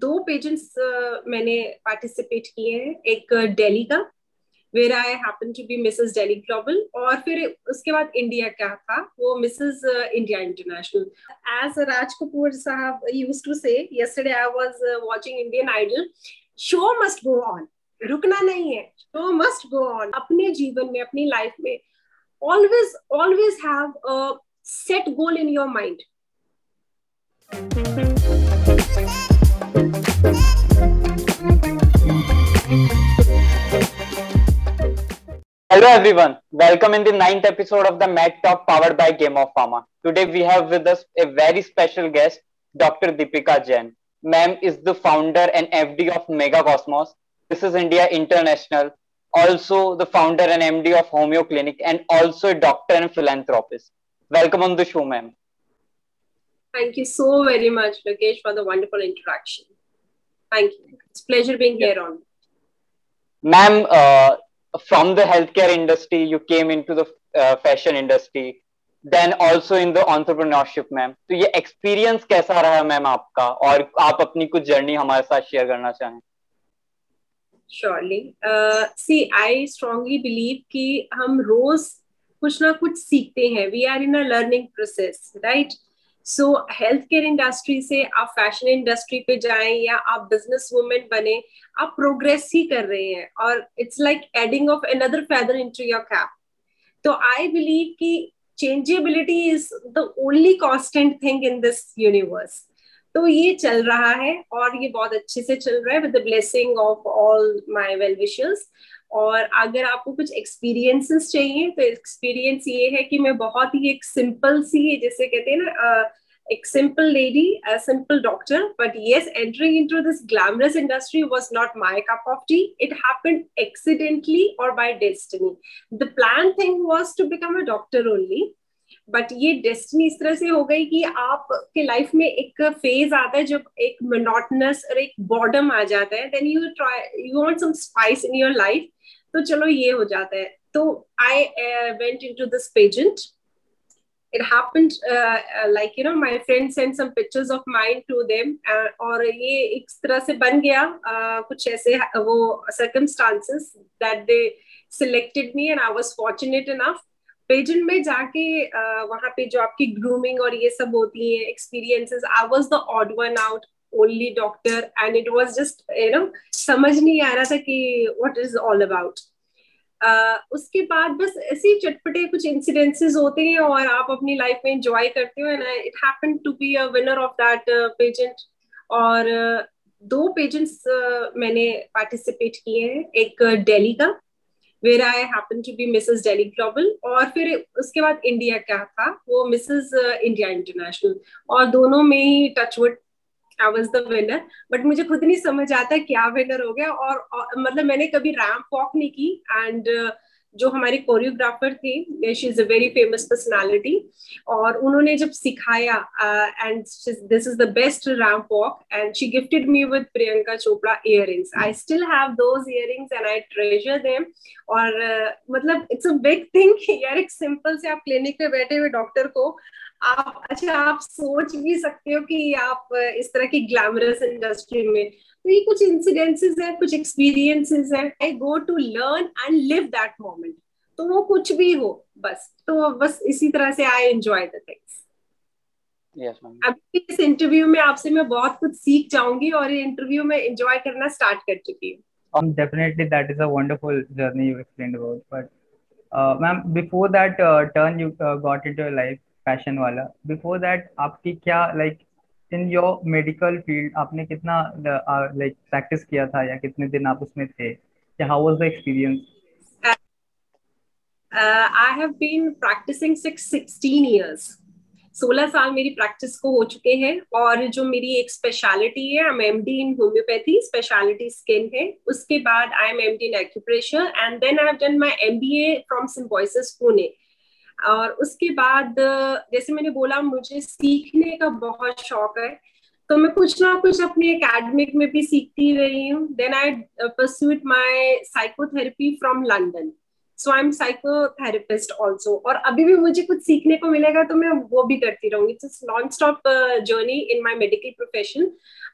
दो pageants uh, मैंने participate किए हैं। एक दिल्ली का where I happen to be Mrs Delhi global और फिर उसके बाद इंडिया का था? वो Mrs India international as Raj Kapoor साहब use to say yesterday I was watching Indian Idol show must go on रुकना नहीं है शो मस्ट गो ऑन अपने जीवन में अपनी लाइफ में always always have a set goal in your mind Hello everyone, welcome in the ninth episode of the Mad Talk powered by Game of Pharma. Today we have with us a very special guest, Dr. Deepika Jain. Ma'am is the founder and FD of Mega Cosmos. This is India International, also the founder and MD of Homeo Clinic, and also a doctor and philanthropist. Welcome on the show, ma'am. Thank you so very much, Rakesh, for the wonderful interaction. Thank you. It's pleasure being yeah. here on. Ma'am, uh, from the healthcare industry you came into the uh, fashion industry then also in the entrepreneurship ma'am तो ये experience कैसा रहा ma'am आपका? और आप अपनी कुछ journey हमारे साथ शेयर करना चाहें? Surely see I strongly believe कि हम रोज कुछ ना कुछ सीखते हैं. We are in a learning process right so health care industry से आप फ़ैशन इंडस्ट्री पे जाएँ या आप बिज़नेस वुमेन बने, आप प्रोग्रेस ही कर रहे हैं और it's like adding of another feather into your cap तो आई बिलीव कि changeability is the only constant thing in this universe तो ये चल रहा है और ये बहुत अच्छे से चल रहा है with the blessing of all my well wishers और अगर आपको कुछ एक्सपीरियंसेस चाहिए तो एक्सपीरियंस ये है कि मैं बहुत ही एक सिंपल सी, जैसे कहते हैं ना a simple lady, a simple doctor. But yes, entering into this glamorous industry was not my cup of tea. It happened accidentally or by destiny. The plan thing was to become a doctor only. But ये destiny इस तरह से हो गई कि आपके life में एक फ़ेज़ आता है जब एक मोनोटनस और एक बॉर्डम आ जाता है then you try you want some spice in your life तो चलो ये हो जाता है तो I went into this pageant it happened uh, uh, like you know my friend sent some pictures of mine to them uh, और ये एक तरह से बन गया uh, कुछ ऐसे वो circumstances that they selected me and I was fortunate enough pageant में जाके uh, वहाँ पे जो आपकी ग्रूमिंग और ये सब होती है experiences I was the odd one out only doctor and it was just you know समझ नहीं आ रहा था कि what is all about Uh, उसके बाद बस ऐसे ही चटपटे कुछ इंसिडेंसेस होते हैं और आप अपनी लाइफ में एंजॉय करते हो and it happen to be a winner of that pageant और uh, दो पेजेंट्स uh, मैंने पार्टिसिपेट किए हैं एक दिल्ली का where I happen to be Mrs Delhi global और फिर उसके बाद इंडिया का था वो मिसेस इंडिया इंटरनेशनल और दोनों में ही touchwood I was the winner but मुझे खुद नहीं समझ आता क्या विनर हो गया और, और मतलब मैंने कभी रैम्प वॉक नहीं की एंड uh, जो हमारी कोरियोग्राफर थी she is a very famous personality और उन्होंने जब सिखाया and this is the best ramp walk and she gifted me with Priyanka Chopra earrings I still have those ear and I treasure them और uh, मतलब it's a big thing यार एक simple से आप क्लिनिक पे बैठे हुए doctor को आप अच्छा आप सोच भी सकते हो कि आप इस तरह की ग्लैमरस इंडस्ट्री में तो ये कुछ इंसिडेंसेस है कुछ एक्सपीरियंसेस है I go to learn and live that moment तो वो कुछ भी हो बस तो बस इसी तरह से आई एंजॉय द थिंग्स अभी इस इंटरव्यू में आपसे मैं बहुत कुछ सीख जाऊँगी और ये इंटरव्यू में एंजॉय करना स्टार्ट कर चुकी हूँ. Um, definitely, that is a wonderful journey you explained about. But, uh, ma'am, before that uh, turn you uh, got into your life, fashion wala, before that, आपकी क्या like in your medical field आपने कितना like uh, practice किया था या कितने दिन आप उसमें थे? या how was the experience I have been practicing six sixteen years सोलह साल मेरी प्रैक्टिस को हो चुके हैं और जो मेरी एक स्पेशलिटी है I am M D in homeopathy speciality skin है। उसके बाद I am M D in acupressure and then I have done my MBA from Symbiosis Pune और उसके बाद, जैसे मैंने बोला, मुझे सीखने का बहुत शौक है। तो मैं कुछ ना कुछ अपने एकेडमिक में भी सीखती रही हूँ। Then I pursued my psychotherapy from London so I am psychotherapist also और अभी भी मुझे कुछ सीखने को मिलेगा तो मैं वो भी करती रहूँगी। It's non stop journey in my medical profession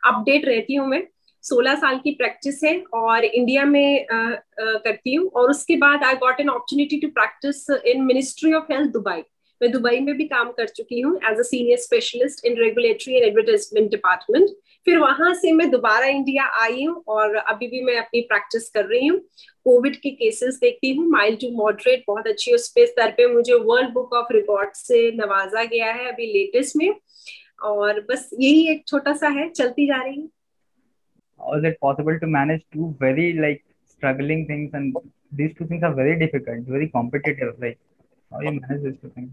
update रहती हूँ मैं। सोलह साल की प्रैक्टिस है और इंडिया में uh, uh, करती हूँ। और उसके बाद I got an opportunity to practice in ministry of health Dubai मैं दुबई में भी काम कर चुकी हूँ as a senior specialist in regulatory and advertisement department फिर वहाँ से मैं दोबारा इंडिया आई हूँ और अभी भी मैं अपनी प्रैक्टिस कर रही हूँ। कोविड के केसेस देखती हूँ माइल्ड टू मॉडरेट बहुत अच्छी उस पे स्तर पे मुझे वर्ल्ड बुक ऑफ़ रिकॉर्ड से नवाजा गया है अभी लेटेस्ट में। और बस यही एक छोटा सा है चलती जा रही है। How is it possible to manage two very like struggling things and these two things are very difficult, very competitive. Like how you manage these two things?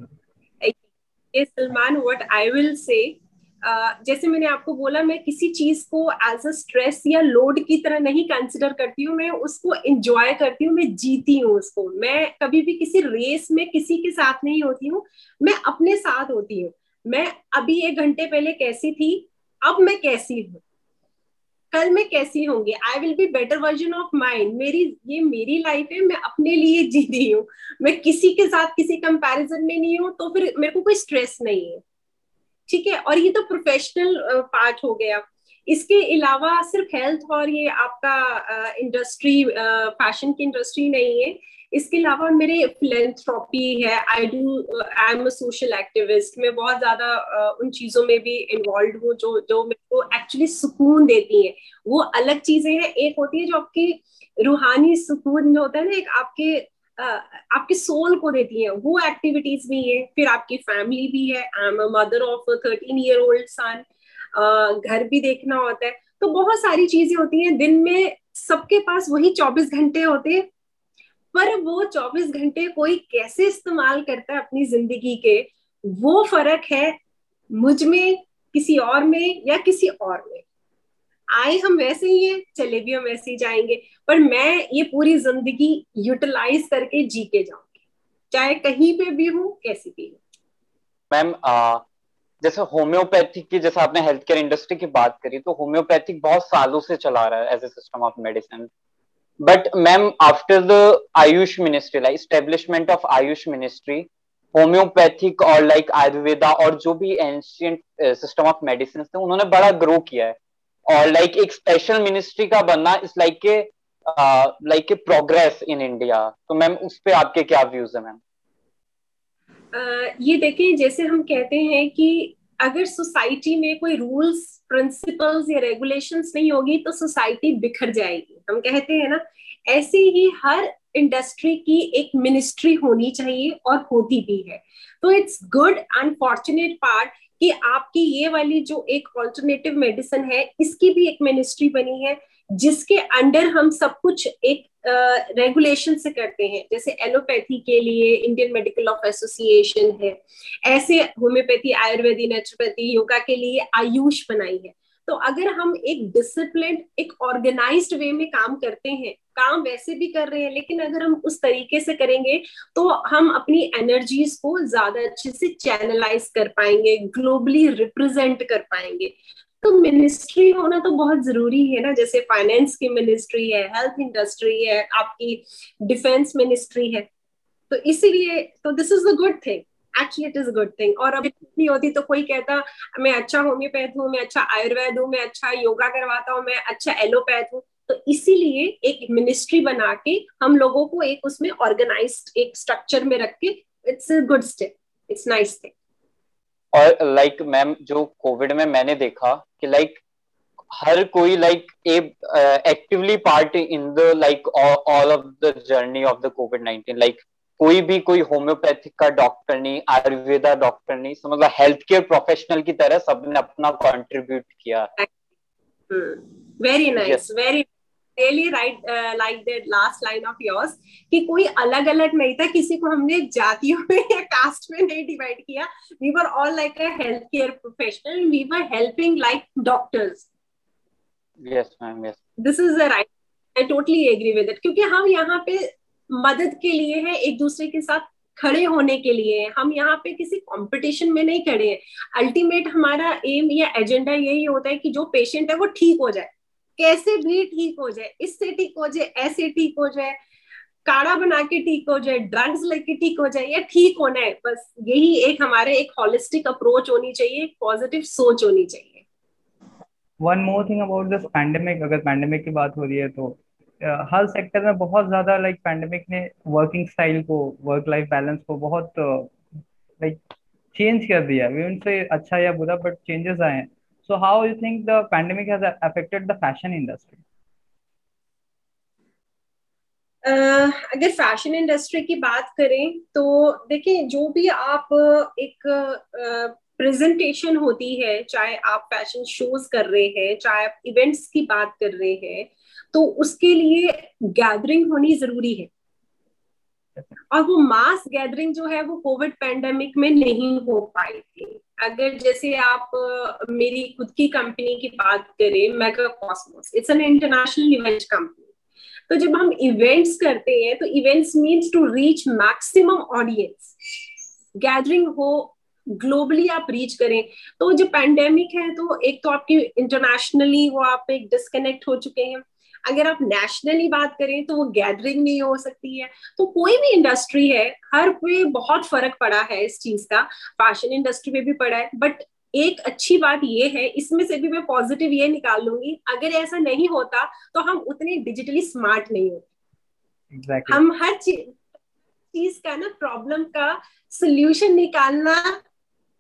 Yes, Salman, what I will say जैसे मैंने आपको बोला मैं किसी चीज़ को as a stress या load की तरह नहीं कंसिडर करती हूँ मैं उसको इंजॉय करती हूँ मैं जीती हूँ उसको मैं कभी भी किसी रेस में किसी के साथ नहीं होती हूँ मैं अपने साथ होती हूँ मैं अभी एक घंटे पहले कैसी थी अब मैं कैसी हूँ कल मैं कैसी होंगी? I will be better version of mind मेरी, ये मेरी लाइफ है, मैं अपने लिए जी रही हूँ। मैं किसी के साथ किसी कंपैरिजन में नहीं हूँ तो फिर मेरे को कोई स्ट्रेस नहीं है। ठीक है? और ये तो प्रोफेशनल पार्ट हो गया। इसके अलावा सिर्फ़ हेल्थ और ये आपका इंडस्ट्री फ़ैशन की इंडस्ट्री नहीं है। इसके अलावा मेरे फिलेंथ्रॉपी है I do I am social activist मैं बहुत ज़्यादा uh, उन चीज़ों में भी इन्वॉल्व हूँ जो जो मेरे को एक्चुअली सुकून देती हैं। वो अलग चीज़ें हैं। एक होती है जो आपकी रूहानी सुकून जो होता है ना एक आपके uh, आपके सोल को देती है। वो एक्टिविटीज़ भी है। फिर आपकी फैमिली भी है। I am a mother of thirteen year old son घर भी देखना होता है। तो बहुत सारी चीज़ें होती हैं। दिन में सबके पास वही चौबीस घंटे होते हैं। पर वो 24 घंटे कोई कैसे इस्तेमाल करता है अपनी ज़िंदगी के? वो फ़र्क है मुझमें, किसी और में या किसी और में। आए हम वैसे ही हैं, चले भी हम वैसे ही जाएँगे, पर मैं ये पूरी ज़िंदगी यूटिलाइज करके जी के जाऊँगी। चाहे कहीं पे भी हूँ, कैसी भी हूँ। मैम जैसे होम्योपैथिक की, जैसे आपने हेल्थ केयर इंडस्ट्री की बात करी तो होम्योपैथिक बहुत सालों से चला रहा है as a system of medicine But ma'am, after the Ayush ministry, like establishment of Ayush ministry, homeopathic और लाइक आयुर्वेदा और जो भी एंशियंट सिस्टम ऑफ़ मेडिसिन थे उन्होंने बड़ा ग्रो किया है। और लाइक like, एक स्पेशल मिनिस्ट्री का बनना इस लाइक के लाइक के प्रोग्रेस इन इंडिया तो मैम उस पर आपके क्या व्यूज़ है मैम ये देखें जैसे हम कहते हैं कि अगर सोसाइटी में कोई रूल्स प्रिंसिपल्स या रेगुलेशंस नहीं होगी तो सोसाइटी बिखर जाएगी। हम कहते हैं ना ऐसे ही हर इंडस्ट्री की एक मिनिस्ट्री होनी चाहिए और होती भी है। तो इट्स गुड अनफॉर्चुनेट पार्ट कि आपकी ये वाली जो एक ऑल्टरनेटिव मेडिसिन है इसकी भी एक मिनिस्ट्री बनी है जिसके अंडर हम सब कुछ एक रेगुलेशन uh, से करते हैं। जैसे एलोपैथी के लिए इंडियन मेडिकल ऑफ़ एसोसिएशन है। ऐसे होम्योपैथी आयुर्वेदी नेचुरोपैथी योगा के लिए आयुष बनाई है। तो अगर हम एक डिसिप्लिन एक ऑर्गेनाइज्ड वे में काम करते हैं, काम वैसे भी कर रहे हैं, लेकिन अगर हम उस तरीके से करेंगे तो हम अपनी एनर्जीज को ज़्यादा अच्छे से चैनलाइज कर पाएँगे ग्लोबली रिप्रेजेंट कर पाएँगे। तो मिनिस्ट्री होना तो बहुत ज़रूरी है ना, जैसे फाइनेंस की मिनिस्ट्री है हेल्थ इंडस्ट्री है, आपकी डिफेंस मिनिस्ट्री है। तो इसीलिए तो this is the good thing actually it is good thing और अभी नहीं होती तो कोई कहता मैं अच्छा होम्योपैथ हूँ मैं अच्छा आयुर्वेद हूँ मैं अच्छा योगा करवाता हूँ मैं अच्छा एलोपैथ हूँ। तो इसीलिए एक मिनिस्ट्री बना के हम लोगों को एक उसमें ऑर्गेनाइज एक स्ट्रक्चर में रख के it's a good step it's nice thing और लाइक like, मैम जो कोविड में मैंने देखा कि लाइक like, हर कोई like a actively part in the like all of the journey of the covid nineteen like कोई भी कोई होम्योपैथिक का डॉक्टर नहीं आयुर्वेदा डॉक्टर नहीं समझ हेल्थ केयर प्रोफेशनल की तरह सबने अपना कंट्रीब्यूट किया। Very nice very really right like that last line of yours कि कोई अलग अलग नहीं था किसी को हमने जातियों में या कास्ट में नहीं डिवाइड किया। We were all like a health care professional we were helping like doctors yes ma'am yes this is the right I totally agree with it क्योंकि हम यहाँ पे मदद के लिए है, एक दूसरे के साथ खड़े होने के लिए हम यहाँ पे किसी कंपटीशन में नहीं खड़े हैं। अल्टीमेट हमारा एम या एजेंडा यही होता है कि जो पेशेंट है वो ठीक हो जाए। कैसे भी ठीक हो जाए, इससे ठीक हो जाए, ऐसे ठीक हो जाए, काढ़ा बना के ठीक हो जाए ड्रग्स लेके ठीक हो जाए, या ठीक होना है, बस यही एक हमारे एक होलिस्टिक अप्रोच होनी चाहिए पॉजिटिव सोच होनी चाहिए। One more thing about this pandemic अगर पैंडेमिक की बात हो रही है तो हर सेक्टर में बहुत ज़्यादा लाइक पैंडेमिक ने वर्किंग स्टाइल को वर्क लाइफ बैलेंस को बहुत लाइक चेंज कर दिया। उनसे अच्छा या बुरा बट चेंजेस आए हैं। So how you think the pandemic has affected the fashion industry अगर फ़ैशन इंडस्ट्री की बात करें तो देखिए, जो भी आप एक प्रेजेंटेशन होती है, चाहे आप फ़ैशन शोज़ कर रहे हैं, चाहे आप इवेंट्स की बात कर रहे हैं तो उसके लिए गैदरिंग होनी ज़रूरी है। और वो मास गैदरिंग जो है, वो कोविड पैंडेमिक में नहीं हो पाई थी। अगर जैसे आप मेरी खुद की कंपनी की बात करें Mega Cosmos it's an international event company तो जब हम इवेंट्स करते हैं तो events means to reach maximum audience gathering हो ग्लोबली आप रीच करें। तो जो पैंडेमिक है तो एक तो आपकी इंटरनेशनली वो आप एक डिस्कनेक्ट हो चुके हैं। अगर आप नेशनली बात करें तो वो गैदरिंग नहीं हो सकती है। तो कोई भी इंडस्ट्री है हर पे बहुत फ़र्क पड़ा है इस चीज़ का। फ़ैशन इंडस्ट्री में भी पड़ा है। बट एक अच्छी बात ये है इसमें से भी मैं पॉजिटिव ये निकाल लूँगी अगर ऐसा नहीं होता तो हम उतने डिजिटली स्मार्ट नहीं होते। Exactly. हम हर चीज़ चीज़ का ना प्रॉब्लम का सोल्यूशन निकालना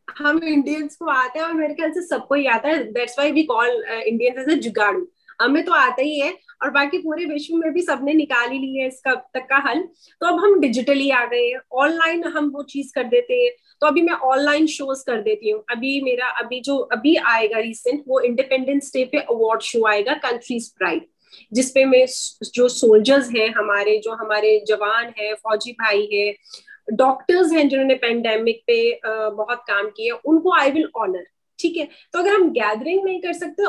हम इंडियंस को आता है और मेरे ख्याल से सबको ही आता है। That's why we call Indians as a जुगाड़ू। हमें तो आता ही है। और बाकी पूरे विश्व में भी सबने निकाल ही लिया है इसका तक का हल। तो अब हम डिजिटली आ गए हैं। ऑनलाइन हम वो चीज़ कर देते हैं। तो अभी मैं ऑनलाइन शोज़ कर देती हूँ। अभी मेरा, अभी जो अभी आएगा रिसेंट वो इंडिपेंडेंस डे पे अवार्ड शो आएगा कंट्रीज़ प्राइड जिसपे में जो सोल्जर्स हैं हमारे, जो हमारे जवान है, फौजी भाई है डॉक्टर्स हैं जिन्होंने पेंडेमिक पे बहुत काम किया उनको आई विल ऑनर ठीक है? तो अगर हम गैदरिंग नहीं कर सकते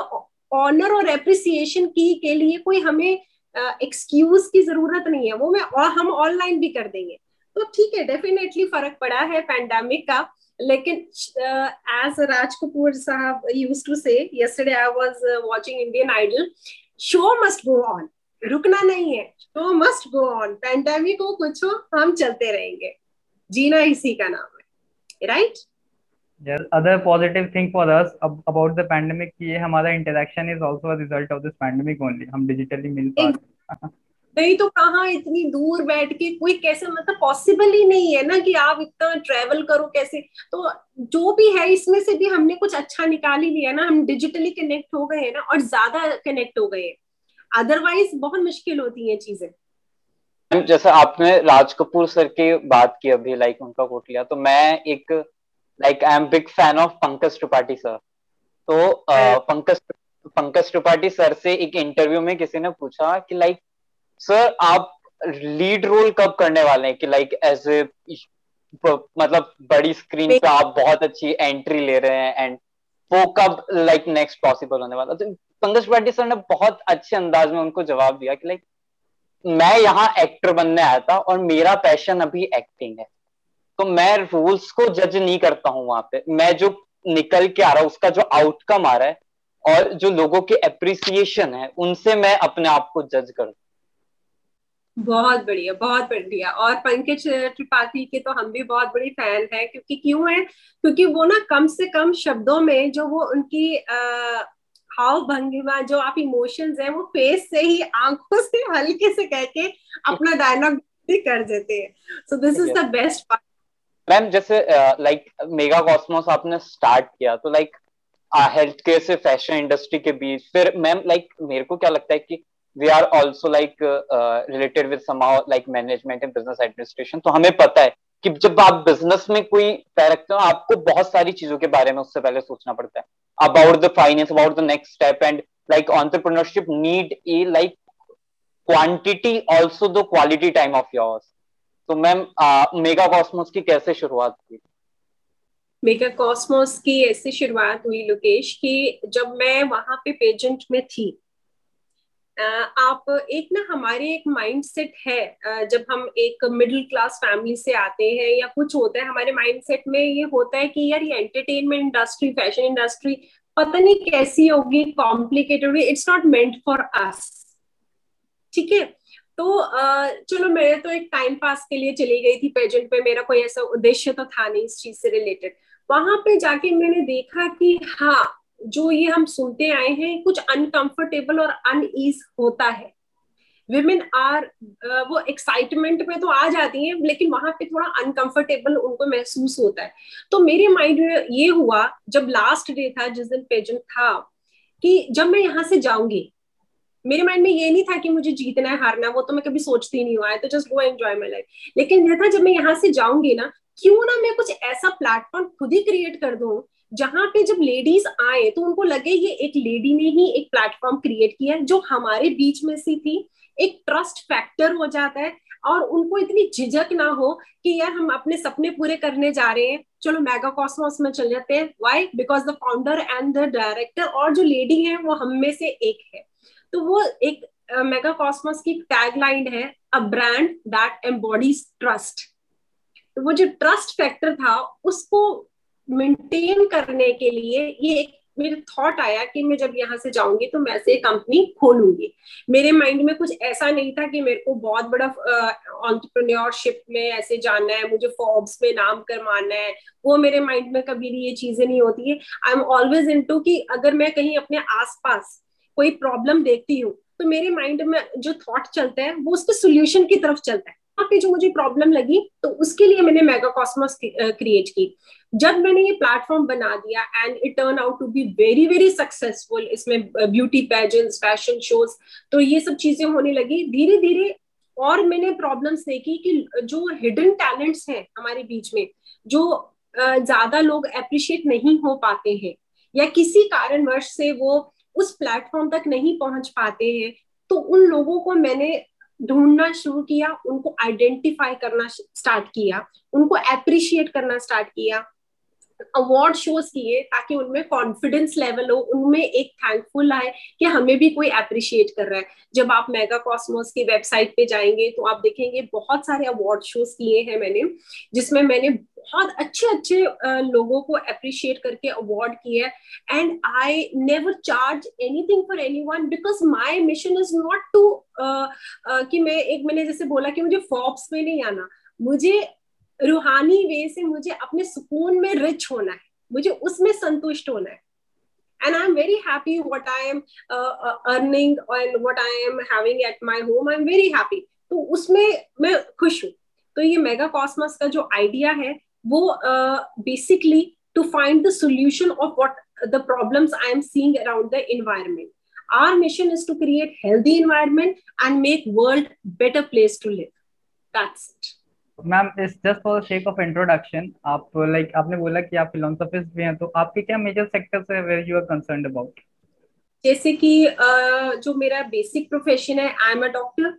ऑनर और एप्रिसिएशन की के लिए कोई हमें एक्सक्यूज uh, की ज़रूरत नहीं है। वो मैं और हम ऑनलाइन भी कर देंगे। तो ठीक है डेफिनेटली फ़र्क पड़ा है पैंडेमिक का। लेकिन एज राज कपूर साहब use to say yesterday I was watching Indian Idol show must go on रुकना नहीं है। Show must go on pandemic हो कुछ हो हम चलते रहेंगे। जीना इसी का नाम है। Right right? Yes other positive thing for us ab- about the pandemic कि ये हमारा interaction is also a result of this pandemic only. हम digitally मिल पा रहे नहीं तो कहाँ इतनी दूर बैठ के कोई कैसे मतलब पॉसिबल ही नहीं है ना कि आप इतना ट्रेवल करो कैसे। तो जो भी है इसमें से भी हमने कुछ अच्छा निकाल ही लिया ना। हम डिजिटली कनेक्ट हो गए हैं ना और ज़्यादा कनेक्ट हो गए अदरवाइज़ बहुत मुश्किल होती है चीज़ें। जैसे आपने राज कपूर सर की बात की अभी लाइक उनका कोट लिया तो मैं एक like I am big fan of Pankaj Tripathi sir तो पंकज पंकज त्रिपाठी सर से एक इंटरव्यू में किसी ने पूछा कि लाइक सर आप लीड रोल कब करने वाले हैं? कि लाइक एज ए मतलब बड़ी स्क्रीन पे आप बहुत अच्छी एंट्री ले रहे हैं एंड वो कब लाइक नेक्स्ट पॉसिबल होने वाला तो पंकज त्रिपाठी सर ने बहुत अच्छे अंदाज में उनको जवाब दिया कि लाइक मैं यहाँ एक्टर बनने आया था और मेरा पैशन अभी एक्टिंग है। तो मैं रूल्स को जज नहीं करता हूँ वहाँ पे। मैं जो निकल के आ रहा हूँ उसका जो आउटकम आ रहा है और जो लोगों के अप्रिसिएशन है उनसे मैं अपने आप को जज करता बहुत बढ़िया बहुत बढ़िया। और पंकज त्रिपाठी के तो हम भी बहुत बड़ी फ़ैन है क्योंकि क्यों है? क्योंकि वो ना कम से कम शब्दों में जो वो उनकी हाव भंगिमा जो आप इमोशंस है वो फेस से ही आँखों से हल्के से कह के अपना डायलॉग भी कर देते हैं। So this is the best part ma'am जैसे लाइक मेगा कॉस्मोस आपने स्टार्ट किया तो लाइक हेल्थ केयर से फ़ैशन इंडस्ट्री के बीच, फिर मैम लाइक मेरे को क्या लगता है कि we are also like related with somehow like management and business administration तो हमें पता है कि जब आप बिज़नेस में कोई पैर रखते हो, आपको बहुत सारी चीज़ों के बारे में उससे पहले सोचना पड़ता है। About the finance about the next step and like entrepreneurship need a like quantity also the quality time of yours तो मैम मेगा कॉस्मोस की कैसे शुरुआत हुई? मेगा कॉस्मोस की ऐसी शुरुआत हुई, लोकेश, की जब मैं वहाँ पे पेजेंट में थी आप एक ना हमारे एक माइंडसेट है जब हम एक मिडिल क्लास फैमिली से आते हैं या कुछ होता है, हमारे माइंडसेट में ये होता है कि यार ये एंटरटेनमेंट इंडस्ट्री फ़ैशन इंडस्ट्री पता नहीं कैसी होगी complicated it's not meant for us ठीक है? तो चलो मैं तो एक टाइम पास के लिए चली गई थी पेजेंट पे, मेरा कोई ऐसा उद्देश्य तो था नहीं इस चीज़ से रिलेटेड वहाँ पे जाके मैंने देखा कि हाँ जो ये हम सुनते आए हैं, कुछ अनकंफर्टेबल और अनईज होता है। विमेन आर वो एक्साइटमेंट में तो आ जाती हैं, लेकिन वहाँ पे थोड़ा अनकंफर्टेबल उनको महसूस होता है। तो मेरे माइंड में ये हुआ, जब लास्ट डे था, जिस दिन पेजेंट था, कि जब मैं यहाँ से जाऊँगी मेरे माइंड में ये नहीं था कि मुझे जीतना है, हारना वो तो मैं कभी सोचती नहीं हुआ है तो just go enjoy my life लेकिन यह था जब मैं यहाँ से जाऊँगी ना, क्यों ना मैं कुछ ऐसा प्लेटफॉर्म खुद ही क्रिएट कर दू, जहाँ पे जब लेडीज़ आए तो उनको लगे ये एक लेडी ने ही एक प्लेटफॉर्म क्रिएट किया जो हमारे बीच में सी थी। एक ट्रस्ट फैक्टर हो जाता है और उनको इतनी झिझक ना हो कि यार हम अपने सपने पूरे करने जा रहे हैं। चलो मेगा कॉस्मोस में चल जाते हैं। Why because the founder and the director और जो लेडी है, वो हम में से एक है। तो वो एक मेगा कॉस्मोस की टैगलाइन है a brand that embodies trust तो वो जो ट्रस्ट फैक्टर था, उसको मेंटेन करने के लिए ये एक मेरे थॉट आया कि मैं जब यहाँ से जाऊँगी तो मैं से कंपनी खोलूँगी। मेरे माइंड में कुछ ऐसा नहीं था कि मेरे को बहुत बड़ा ऑन्टरप्रन्योरशिप में ऐसे जाना है, मुझे फॉर्ब्स में नाम करवाना है, वो मेरे माइंड में कभी भी ये चीज़ें नहीं होती है। I am always in to कि अगर मैं कहीं अपने आसपास कोई प्रॉब्लम देखती हूँ तो मेरे माइंड में जो थॉट चलता है, वो उसके सोल्यूशन की तरफ़ चलता है। वहाँ पे जो मुझे प्रॉब्लम लगी तो उसके लिए मैंने मेगा कॉस्मोस क्रिएट की। जब मैंने ये प्लेटफॉर्म बना दिया and it turn out to be very very successful इसमें ब्यूटी पैजेंट्स फ़ैशन शोज़ तो ये सब चीज़ें होने लगी। धीरे धीरे और मैंने प्रॉब्लम्स देखी कि जो हिडन टैलेंट्स हैं हमारे बीच में, जो ज़्यादा लोग अप्रिशिएट नहीं हो पाते हैं, या किसी कारणवश से वो उस प्लेटफॉर्म तक नहीं पहुँच पाते हैं तो उन लोगों को मैंने ढूंढना शुरू किया, उनको आइडेंटिफाई करना स्टार्ट किया, उनको अप्रिशिएट करना स्टार्ट किया। अवार्ड शोज़ किए ताकि उनमें कॉन्फिडेंस लेवल हो, उनमें एक थैंकफुल आए कि हमें भी कोई अप्रिशिएट कर रहा है। जब आप मेगा कॉस्मोस की वेबसाइट पे जाएँगे तो आप देखेंगे बहुत सारे अवार्ड शोज़ किए हैं मैंने, जिसमें मैंने बहुत अच्छे अच्छे लोगों को अप्रिशिएट करके अवार्ड किया and I never charge anything for anyone because my mission is not to कि मैं एक मैंने जैसे बोला कि मुझे फॉर्ब्स में नहीं आना। मुझे रूहानी वे से मुझे अपने सुकून में रिच होना है। मुझे उसमें संतुष्ट होना है। And I am very happy what I am earning and what I am having at my home I am very happy तो उसमें मैं खुश हूँ। तो ये मेगा कॉस्मस का जो आइडिया है, वो basically to find the solution of what the problem I am seeing around the environment our mission is to create healthy environment and make world better place to live that's it ma'am is just for sake of introduction आप like like, आपने बोला कि आप फिलोसफिस्ट भी हैं तो आपके क्या मेजर सेक्टर्स है where you are concerned about जैसे कि uh, जो मेरा बेसिक प्रोफेशन है I am a doctor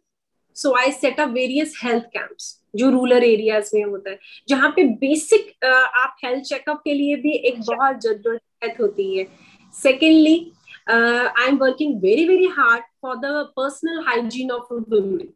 so I set up various health camps जो रूरल एरियाज़ में होता है जहाँ पे बेसिक uh, आप हेल्थ चेकअप के लिए भी एक बहुत जद्दोजहद होती है। Secondly I am working very very hard for the personal hygiene of women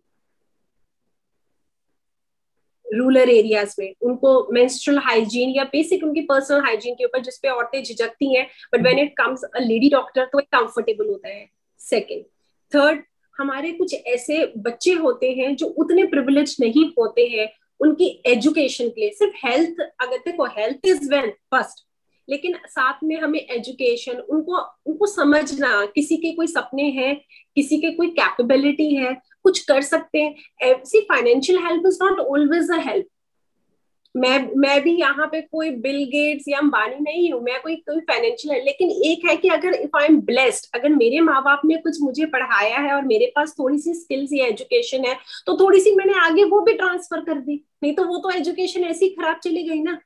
rural areas में, उनको मेंस्ट्रुअल हाइजीन या बेसिक उनकी पर्सनल हाइजीन के ऊपर जिसपे औरतें झिझकती हैं but when it comes a lady doctor तो कंफर्टेबल होता है सेकंड थर्ड हमारे कुछ ऐसे बच्चे होते हैं जो उतने प्रिविलेज नहीं होते हैं, उनकी एजुकेशन के लिए, सिर्फ़ हेल्थ अगर देखो हेल्थ इज़ वेल्थ फ़र्स्ट लेकिन साथ में हमें एजुकेशन उनको उनको समझना, किसी के कोई सपने हैं, किसी के कोई कैपेबिलिटी है, कुछ कर सकते हैं। See financial help is not always a help मैं मैं भी यहाँ पे कोई बिल गेट्स या अंबानी नहीं हूँ, मैं कोई कोई फाइनेंशियल है लेकिन एक है कि अगर इफ़ आई एम ब्लेस्ड अगर मेरे माँ बाप ने कुछ मुझे पढ़ाया है और मेरे पास थोड़ी सी स्किल्स या एजुकेशन है तो थोड़ी सी मैंने आगे वो भी ट्रांसफ़र कर दी, नहीं तो वो तो एजुकेशन ऐसी खराब चली गई ना।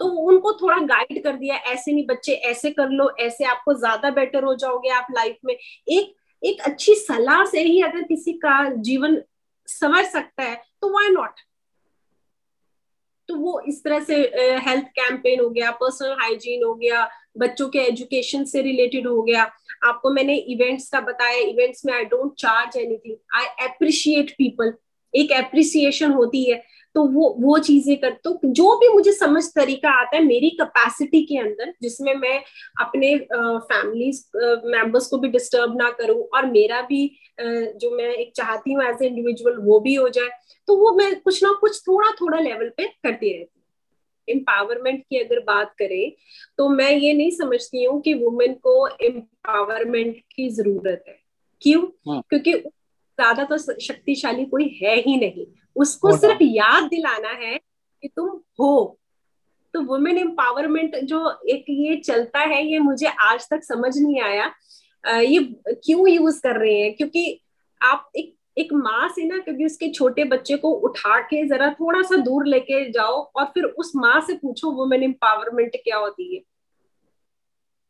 तो उनको थोड़ा गाइड कर दिया, ऐसे नहीं बच्चे, ऐसे कर लो, ऐसे आपको ज़्यादा बेटर हो जाओगे आप लाइफ में। एक एक अच्छी सलाह से ही अगर किसी का जीवन संवर सकता है तो वाई नॉट तो वो इस तरह से हेल्थ कैंपेन हो गया पर्सनल हाइजीन हो गया, बच्चों के एजुकेशन से रिलेटेड हो गया। आपको मैंने इवेंट्स का बताया इवेंट्स में I don't charge anything I appreciate people एक एप्रिसिएशन होती है। तो वो वो चीज़ें कर तो जो भी मुझे समझ तरीका आता है मेरी कैपेसिटी के अंदर जिसमें मैं अपने फैमिली मेंबर्स को भी डिस्टर्ब ना करूँ और मेरा भी जो मैं एक चाहती हूँ एज ए इंडिविजुअल वो भी हो जाए तो वो मैं कुछ ना कुछ थोड़ा थोड़ा लेवल पे करती रहती हूँ। एम्पावरमेंट की अगर बात करें तो मैं ये नहीं समझती हूँ कि वुमेन को एम्पावरमेंट की ज़रूरत है। क्यों? हाँ। क्योंकि ज़्यादा तो शक्तिशाली कोई है ही नहीं। उसको सिर्फ़ याद दिलाना है कि तुम हो। तो वुमेन एम्पावरमेंट जो एक ये चलता है ये मुझे आज तक समझ नहीं आया। ये क्यों यूज़ कर रहे हैं? क्योंकि आप एक एक माँ से ना कभी उसके छोटे बच्चे को उठा के जरा थोड़ा सा दूर लेके जाओ और फिर उस माँ से पूछो वुमेन एम्पावरमेंट क्या होती है।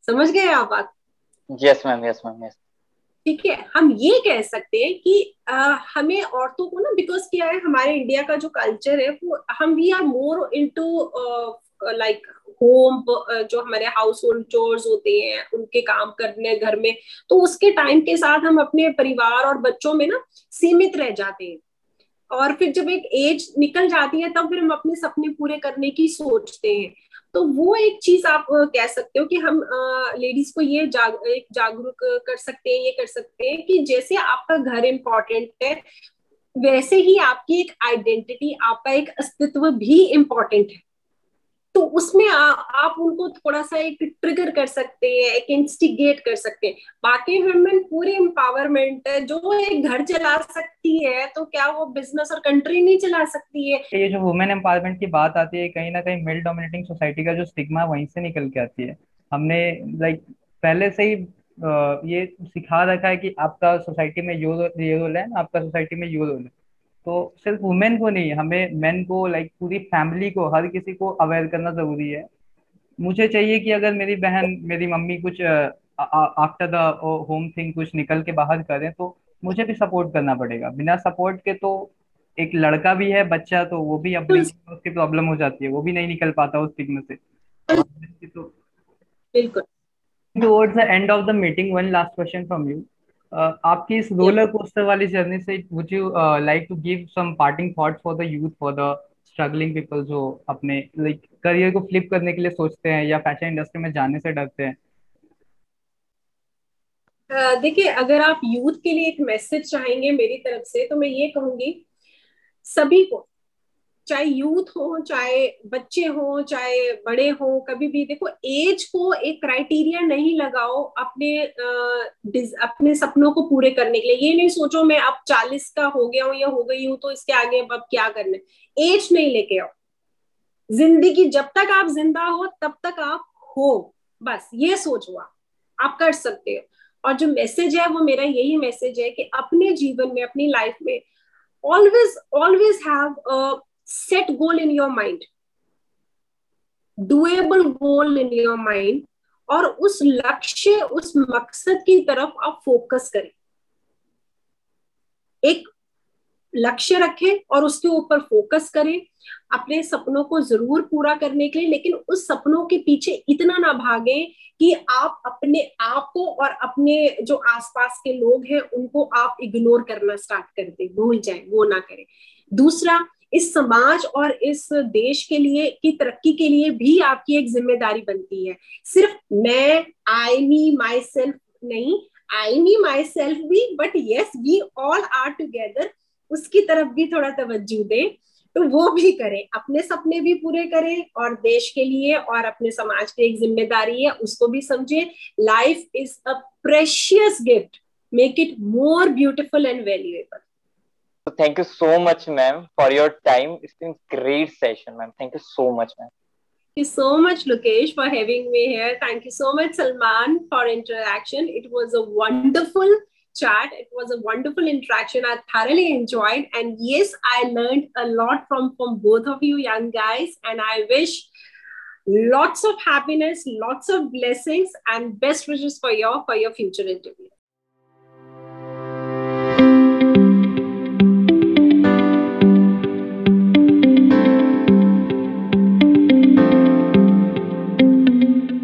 समझ गए आप बात? Yes ma'am yes ma'am yes ठीक है हम ये कह सकते हैं कि आ, हमें औरतों को ना बिकॉज़ क्या है हमारे इंडिया का जो कल्चर है वो हम we are more into like home जो हमारे हाउस होल्ड चोर्स होते हैं उनके काम करने घर में तो उसके टाइम के साथ हम अपने परिवार और बच्चों में ना सीमित रह जाते हैं। और फिर जब एक एज निकल जाती है तब फिर हम अपने सपने पूरे करने की सोचते हैं। तो वो एक चीज़ आप कह सकते हो कि हम लेडीज़ को ये जाग, एक जागरूक कर सकते हैं ये कर सकते हैं कि जैसे आपका घर इम्पोर्टेंट है वैसे ही आपकी एक आइडेंटिटी आपका एक अस्तित्व भी इम्पोर्टेंट है। तो उसमें आ, आप उनको थोड़ा सा एक ट्रिगर कर सकते हैं एक इंस्टिगेट कर सकते हैं। बाकी वुमेन पूरी एम्पावरमेंट है जो एक घर चला सकती है तो क्या वो बिज़नेस और कंट्री नहीं चला सकती है? ये जो वुमेन एम्पावरमेंट की बात आती है कहीं ना कहीं मेल डोमिनेटिंग सोसाइटी का जो स्टिग्मा वहीं से निकल के आती है। हमने लाइक पहले से ही ये सिखा रखा है कि आपका सोसाइटी में यो रोल है आपका सोसाइटी में यो रोल है। तो सिर्फ़ वुमेन को नहीं हमें मेन को लाइक पूरी फैमिली को हर किसी को अवेयर करना ज़रूरी है। मुझे चाहिए कि अगर मेरी बहन मेरी मम्मी कुछ आफ्टर द होम थिंग कुछ निकल के बाहर करें तो मुझे भी सपोर्ट करना पड़ेगा। बिना सपोर्ट के तो एक लड़का भी है बच्चा तो वो भी अपनी उसकी प्रॉब्लम हो जाती है वो भी नहीं निकल पाता उस स्टिग्मा से। तो बिल्कुल। Towards the end of the meeting one last question from you. आपकी इस रोलर कोस्टर वाली जर्नी से would you like to give some parting thoughts for the youth for the struggling people जो अपने लाइक like, करियर को flip करने के लिए सोचते हैं या फ़ैशन इंडस्ट्री में जाने से डरते हैं? uh, देखिए अगर आप यूथ के लिए एक मैसेज चाहेंगे मेरी तरफ़ से तो मैं ये कहूँगी सभी को चाहे यूथ हो, चाहे बच्चे हो, चाहे बड़े हो, कभी भी, देखो, एज को एक क्राइटेरिया नहीं लगाओ अपने अपने सपनों को पूरे करने के लिए। ये नहीं सोचो मैं अब चालीस का हो गया हूँ या हो गई हूँ तो इसके आगे अब क्या करना एज नहीं लेके आओ। ज़िंदगी, जब तक आप ज़िंदा हो, तब तक आप हो। बस, ये सोचो आप। आप कर सकते हो। और जो मैसेज है, वो मेरा यही मैसेज है कि अपने जीवन में, अपनी लाइफ में always always have set goal in your mind. Doable goal in your mind और उस लक्ष्य, उस मकसद की तरफ़ आप फोकस करें। एक लक्ष्य रखें और उसके ऊपर फोकस करें अपने सपनों को ज़रूर पूरा करने के लिए, लेकिन उस सपनों के पीछे इतना ना भागे कि आप अपने आप को और अपने जो आसपास के लोग हैं, उनको आप इग्नोर करना स्टार्ट कर दे। भूल जाए, वो ना करें। दूसरा इस समाज और इस देश के लिए, की तरक्की के लिए भी आपकी एक ज़िम्मेदारी बनती है। सिर्फ़ मैं आई मी माई सेल्फ नहीं आई मी माई सेल्फ भी but yes we all are together उसकी तरफ़ भी थोड़ा तवज्जो दें तो वो भी करें। अपने सपने भी पूरे करें और देश के लिए और अपने समाज की एक ज़िम्मेदारी है, उसको भी समझे। Life is a precious gift make it more beautiful and valuable So thank you so much, ma'am, for your time. It's been a great session, ma'am. Thank you so much, ma'am. Thank you so much, Lokesh, for having me here. Thank you so much, Salman, for interaction. It was a wonderful chat. It was a wonderful interaction. I thoroughly enjoyed. And yes, I learned a lot from, from both of you young guys. And I wish lots of happiness, lots of blessings, and best wishes for your for your future interview.